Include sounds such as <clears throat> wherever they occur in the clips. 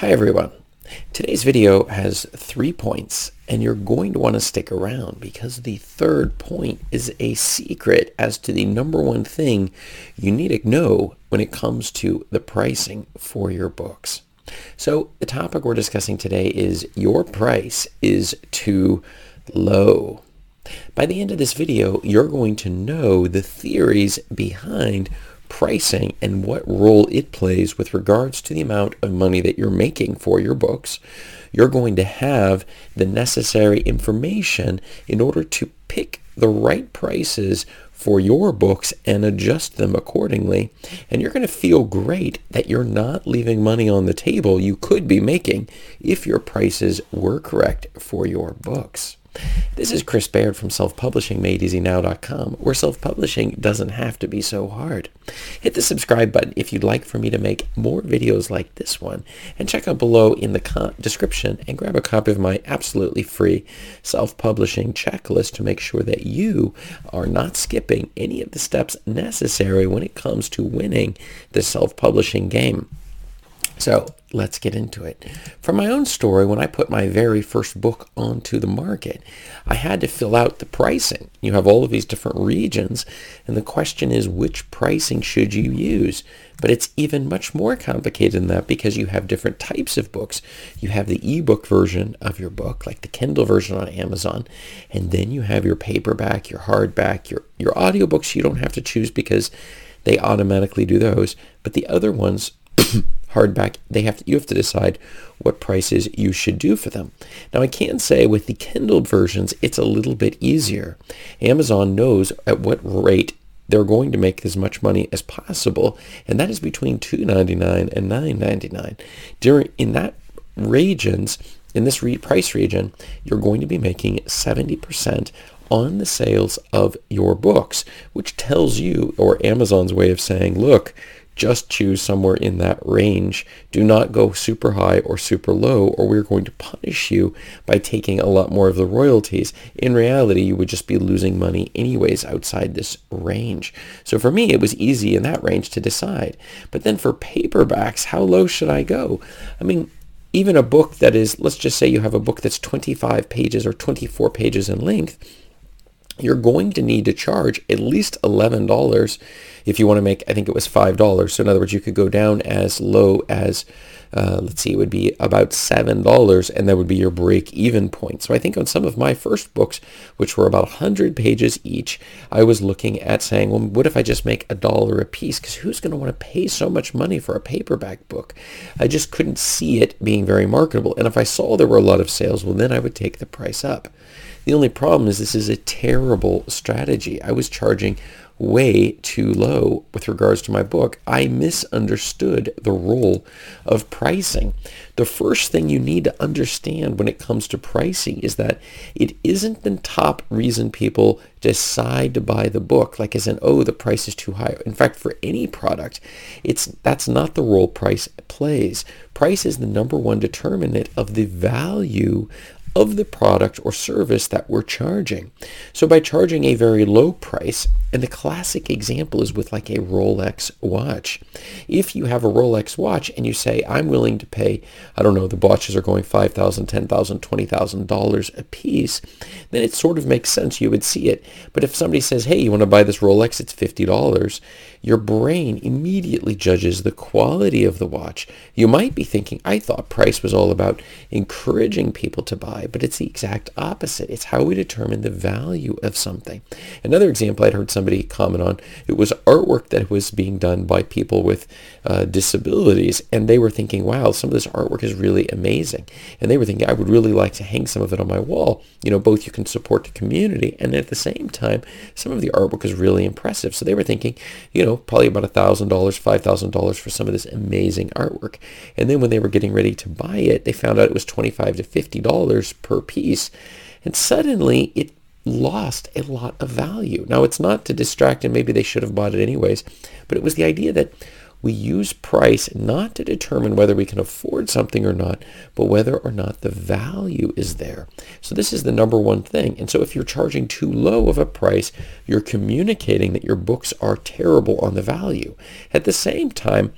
Hi everyone. Today's video has three points and you're going to want to stick around because the third point is a secret as to the number one thing you need to know when it comes to the pricing for your books. So the topic we're discussing today is your price is too low. By the end of this video, you're going to know the theories behind pricing and what role it plays with regards to the amount of money that you're making for your books, you're going to have the necessary information in order to pick the right prices for your books and adjust them accordingly. And you're going to feel great that you're not leaving money on the table you could be making if your prices were correct for your books. This is Chris Baird from selfpublishingmadeeasynow.com, where self-publishing doesn't have to be so hard. Hit the subscribe button if you'd like for me to make more videos like this one, and check out below in the description and grab a copy of my absolutely free self-publishing checklist to make sure that you are not skipping any of the steps necessary when it comes to winning the self-publishing game. So let's get into it. From my own story, when I put my very first book onto the market, I had to fill out the pricing. You have all of these different regions, and the question is which pricing should you use? But it's even much more complicated than that because you have different types of books. You have the ebook version of your book, like the Kindle version on Amazon, and then you have your paperback, your hardback, your, your audiobooks you don't have to choose because they automatically do those. But the other ones hardback, they have to, you have to decide what prices you should do for them. Now I can say with the Kindle versions, it's a little bit easier. Amazon knows at what rate they're going to make as much money as possible, and that is between $2.99 and $9.99. During in that regions, in this re- price region, you're going to be making 70% on the sales of your books, which tells you, or Amazon's way of saying, look, just choose somewhere in that range. Do not go super high or super low or we're going to punish you by taking a lot more of the royalties. In reality, you would just be losing money anyways outside this range. So for me, it was easy in that range to decide. But then for paperbacks, how low should I go? I mean, even a book that is, let's just say you have a book that's 25 pages or 24 pages in length, you're going to need to charge at least $11 if you want to make, I think it was $5. So in other words, you could go down as low as, uh, let's see, it would be about $7 and that would be your break even point. So I think on some of my first books, which were about 100 pages each, I was looking at saying, well, what if I just make a dollar a piece? Because who's going to want to pay so much money for a paperback book? I just couldn't see it being very marketable. And if I saw there were a lot of sales, well, then I would take the price up. The only problem is this is a terrible strategy. I was charging way too low with regards to my book. I misunderstood the role of pricing. The first thing you need to understand when it comes to pricing is that it isn't the top reason people decide to buy the book, like as in, oh, the price is too high. In fact, for any product, it's that's not the role price plays. Price is the number one determinant of the value of the product or service that we're charging. So by charging a very low price, and the classic example is with like a Rolex watch. If you have a Rolex watch and you say, I'm willing to pay, I don't know, the watches are going $5,000, $10,000, $20,000 a piece, then it sort of makes sense. You would see it. But if somebody says, hey, you want to buy this Rolex, it's $50, your brain immediately judges the quality of the watch. You might be thinking, I thought price was all about encouraging people to buy, but it's the exact opposite. It's how we determine the value of something. Another example I'd heard somebody comment on, it was artwork that was being done by people with uh, disabilities, and they were thinking, wow, some of this artwork is really amazing. And they were thinking, I would really like to hang some of it on my wall. You know, both you can support the community, and at the same time, some of the artwork is really impressive. So they were thinking, you know, probably about $1,000, $5,000 for some of this amazing artwork. And then when they were getting ready to buy it, they found out it was 25 to $50 per piece. And suddenly it lost a lot of value. Now it's not to distract and maybe they should have bought it anyways, but it was the idea that we use price not to determine whether we can afford something or not, but whether or not the value is there. So this is the number one thing. And so if you're charging too low of a price, you're communicating that your books are terrible on the value. At the same time,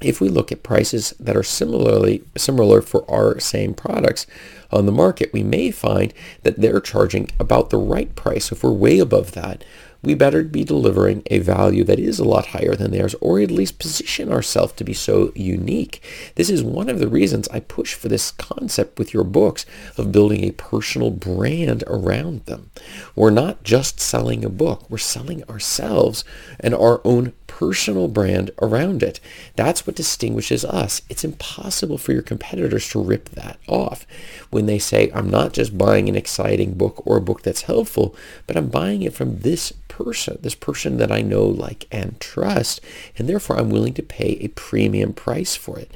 if we look at prices that are similarly similar for our same products on the market, we may find that they're charging about the right price. If we're way above that, we better be delivering a value that is a lot higher than theirs, or at least position ourselves to be so unique. This is one of the reasons I push for this concept with your books of building a personal brand around them. We're not just selling a book, we're selling ourselves and our own personal brand around it. That's what distinguishes us. It's impossible for your competitors to rip that off when they say, I'm not just buying an exciting book or a book that's helpful, but I'm buying it from this person, this person that I know, like, and trust, and therefore I'm willing to pay a premium price for it.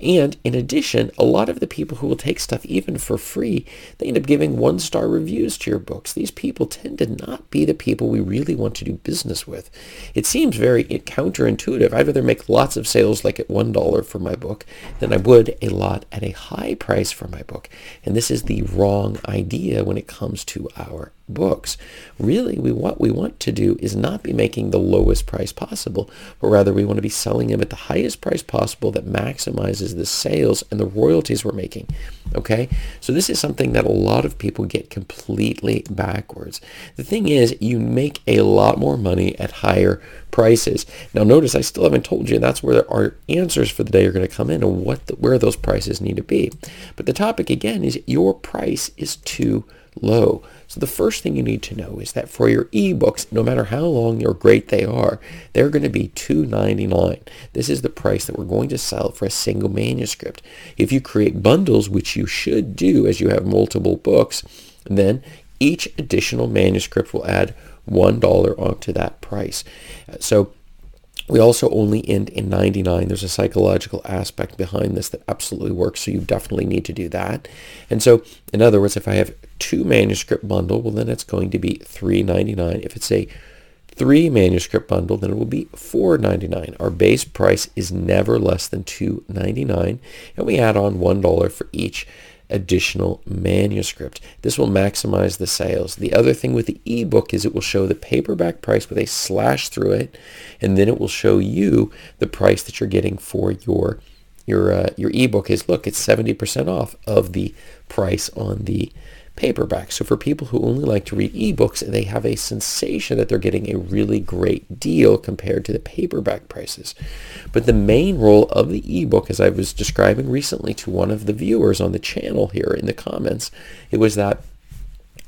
And in addition, a lot of the people who will take stuff even for free, they end up giving one-star reviews to your books. These people tend to not be the people we really want to do business with. It seems very counterintuitive. I'd rather make lots of sales like at $1 for my book than I would a lot at a high price for my book. And this is the wrong idea when it comes to our books. Really, we what we want to do is not be making the lowest price possible, but rather we want to be selling them at the highest price possible that maximizes the sales and the royalties we're making. Okay? So this is something that a lot of people get completely backwards. The thing is, you make a lot more money at higher prices. Now notice I still haven't told you that's where our answers for the day are going to come in and what the, where those prices need to be. But the topic again is your price is too low. So the first thing you need to know is that for your ebooks, no matter how long or great they are, they're going to be $2.99. This is the price that we're going to sell for a single manuscript. If you create bundles, which you should do as you have multiple books, then each additional manuscript will add $1 onto that price. So we also only end in 99. There's a psychological aspect behind this that absolutely works, so you definitely need to do that. And so, in other words, if I have two manuscript bundle, well, then it's going to be 3.99. If it's a three manuscript bundle, then it will be 4.99. Our base price is never less than 2.99, and we add on $1 for each additional manuscript. This will maximize the sales. The other thing with the ebook is it will show the paperback price with a slash through it, and then it will show you the price that you're getting for your your uh, your ebook is look it's 70% off of the price on the paperback. So for people who only like to read ebooks, they have a sensation that they're getting a really great deal compared to the paperback prices. But the main role of the ebook, as I was describing recently to one of the viewers on the channel here in the comments, it was that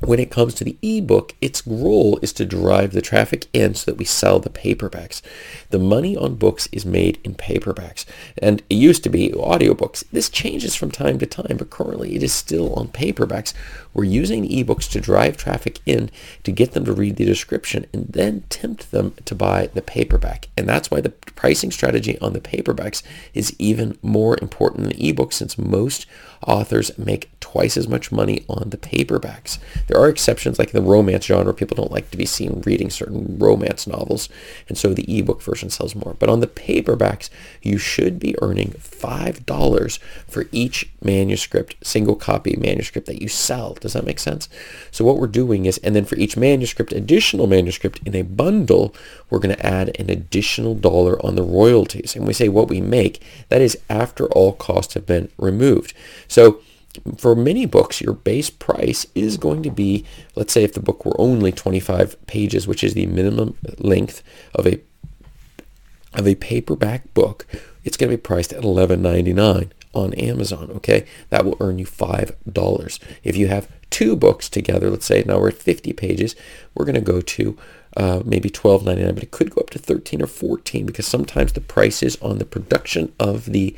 when it comes to the ebook, its role is to drive the traffic in so that we sell the paperbacks. The money on books is made in paperbacks. And it used to be audiobooks. This changes from time to time, but currently it is still on paperbacks. We're using ebooks to drive traffic in to get them to read the description and then tempt them to buy the paperback. And that's why the pricing strategy on the paperbacks is even more important than ebooks since most authors make twice as much money on the paperbacks. There are exceptions like in the romance genre. People don't like to be seen reading certain romance novels, and so the ebook version sells more. But on the paperbacks, you should be earning $5 for each manuscript, single copy manuscript that you sell. Does that make sense? So what we're doing is, and then for each manuscript, additional manuscript in a bundle, we're going to add an additional dollar on the royalties. And we say what we make, that is after all costs have been removed. So for many books, your base price is going to be, let's say if the book were only 25 pages, which is the minimum length of a of a paperback book, it's going to be priced at $11.99 on Amazon, okay? That will earn you $5. If you have two books together, let's say now we're at 50 pages, we're going to go to uh, maybe $12.99, but it could go up to 13 or 14 because sometimes the prices on the production of the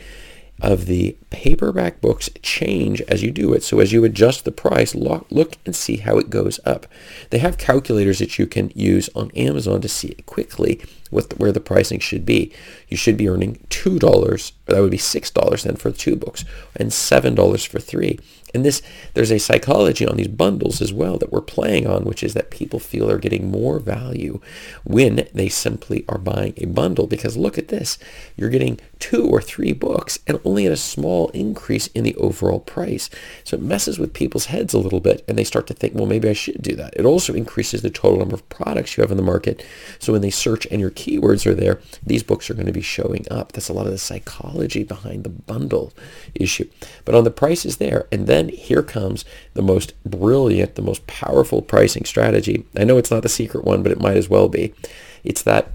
of the paperback books change as you do it. So as you adjust the price, look and see how it goes up. They have calculators that you can use on Amazon to see it quickly what where the pricing should be. You should be earning $2, that would be $6 then for two books, and $7 for three. And this, there's a psychology on these bundles as well that we're playing on, which is that people feel they're getting more value when they simply are buying a bundle. Because look at this, you're getting two or three books and only at a small increase in the overall price. So it messes with people's heads a little bit and they start to think, well, maybe I should do that. It also increases the total number of products you have in the market. So when they search and your keywords are there, these books are going to be showing up. That's a lot of the psychology behind the bundle issue. But on the price is there. And then here comes the most brilliant, the most powerful pricing strategy. I know it's not the secret one, but it might as well be. It's that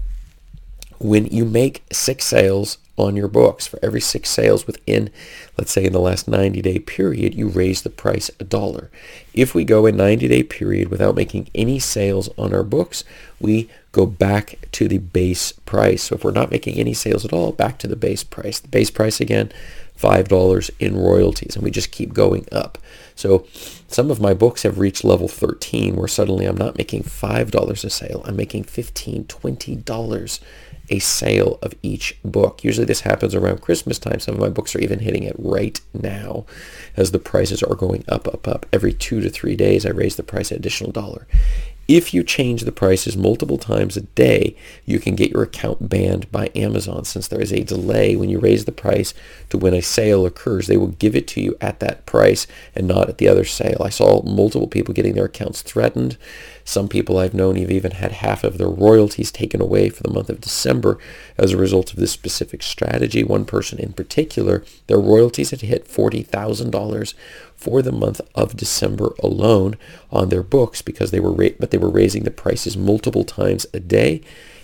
when you make six sales on your books. For every six sales within, let's say in the last 90 day period, you raise the price a dollar. If we go a 90 day period without making any sales on our books, we go back to the base price. So if we're not making any sales at all, back to the base price. The base price again, $5 in royalties, and we just keep going up. So some of my books have reached level 13 where suddenly I'm not making $5 a sale. I'm making $15, $20 a sale of each book. Usually this happens around Christmas time. Some of my books are even hitting it right now as the prices are going up, up, up. Every two to three days, I raise the price an additional dollar. If you change the prices multiple times a day, you can get your account banned by Amazon since there is a delay when you raise the price to when a sale occurs. They will give it to you at that price and not at the other sale. I saw multiple people getting their accounts threatened. Some people I've known have even had half of their royalties taken away for the month of December as a result of this specific strategy. One person in particular, their royalties had hit $40,000 for the month of December alone on their books because they were ra- but they were raising the prices multiple times a day.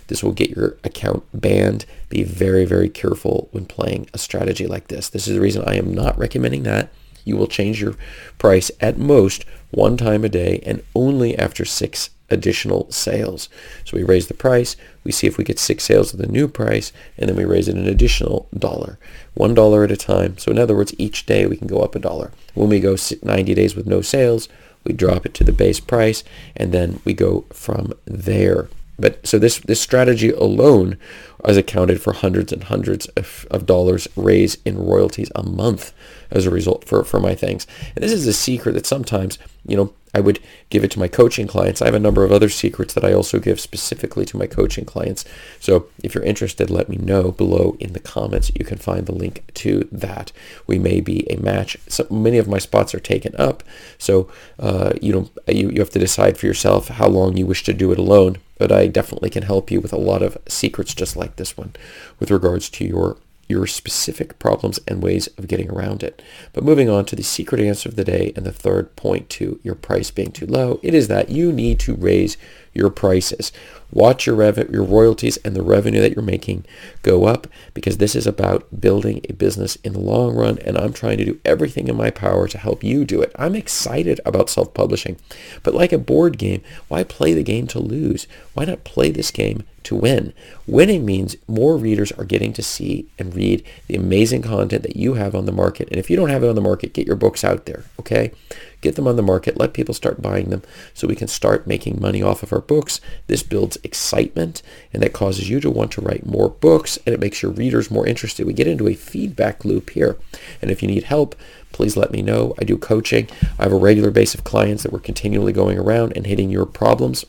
This will get your account banned. Be very, very careful when playing a strategy like this. This is the reason I am not recommending that. You will change your price at most one time a day and only after six additional sales. So we raise the price, we see if we get six sales at the new price, and then we raise it an additional dollar. One dollar at a time. So in other words, each day we can go up a dollar. When we go 90 days with no sales, we drop it to the base price, and then we go from there. But so this, this strategy alone has accounted for hundreds and hundreds of, of dollars raised in royalties a month as a result for, for my things. And this is a secret that sometimes, you know, I would give it to my coaching clients. I have a number of other secrets that I also give specifically to my coaching clients. So if you're interested, let me know below in the comments. You can find the link to that. We may be a match. So many of my spots are taken up. So uh, you know you, you have to decide for yourself how long you wish to do it alone. But I definitely can help you with a lot of secrets just like this one with regards to your your specific problems and ways of getting around it. But moving on to the secret answer of the day and the third point to your price being too low, it is that you need to raise your prices. Watch your rev- your royalties and the revenue that you're making go up because this is about building a business in the long run and I'm trying to do everything in my power to help you do it. I'm excited about self-publishing. But like a board game, why play the game to lose? Why not play this game to win? Winning means more readers are getting to see and read the amazing content that you have on the market. And if you don't have it on the market, get your books out there, okay? Get them on the market, let people start buying them so we can start making money off of our books. This builds excitement and that causes you to want to write more books and it makes your readers more interested. We get into a feedback loop here. And if you need help, please let me know. I do coaching. I have a regular base of clients that we're continually going around and hitting your problems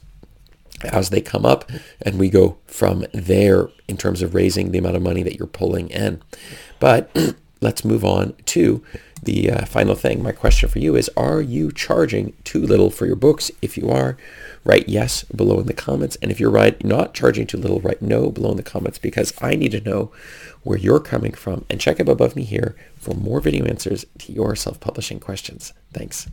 as they come up and we go from there in terms of raising the amount of money that you're pulling in. But <clears throat> let's move on to the uh, final thing. My question for you is, are you charging too little for your books? If you are, write yes below in the comments. And if you're right, not charging too little, write no below in the comments because I need to know where you're coming from. And check up above me here for more video answers to your self-publishing questions. Thanks.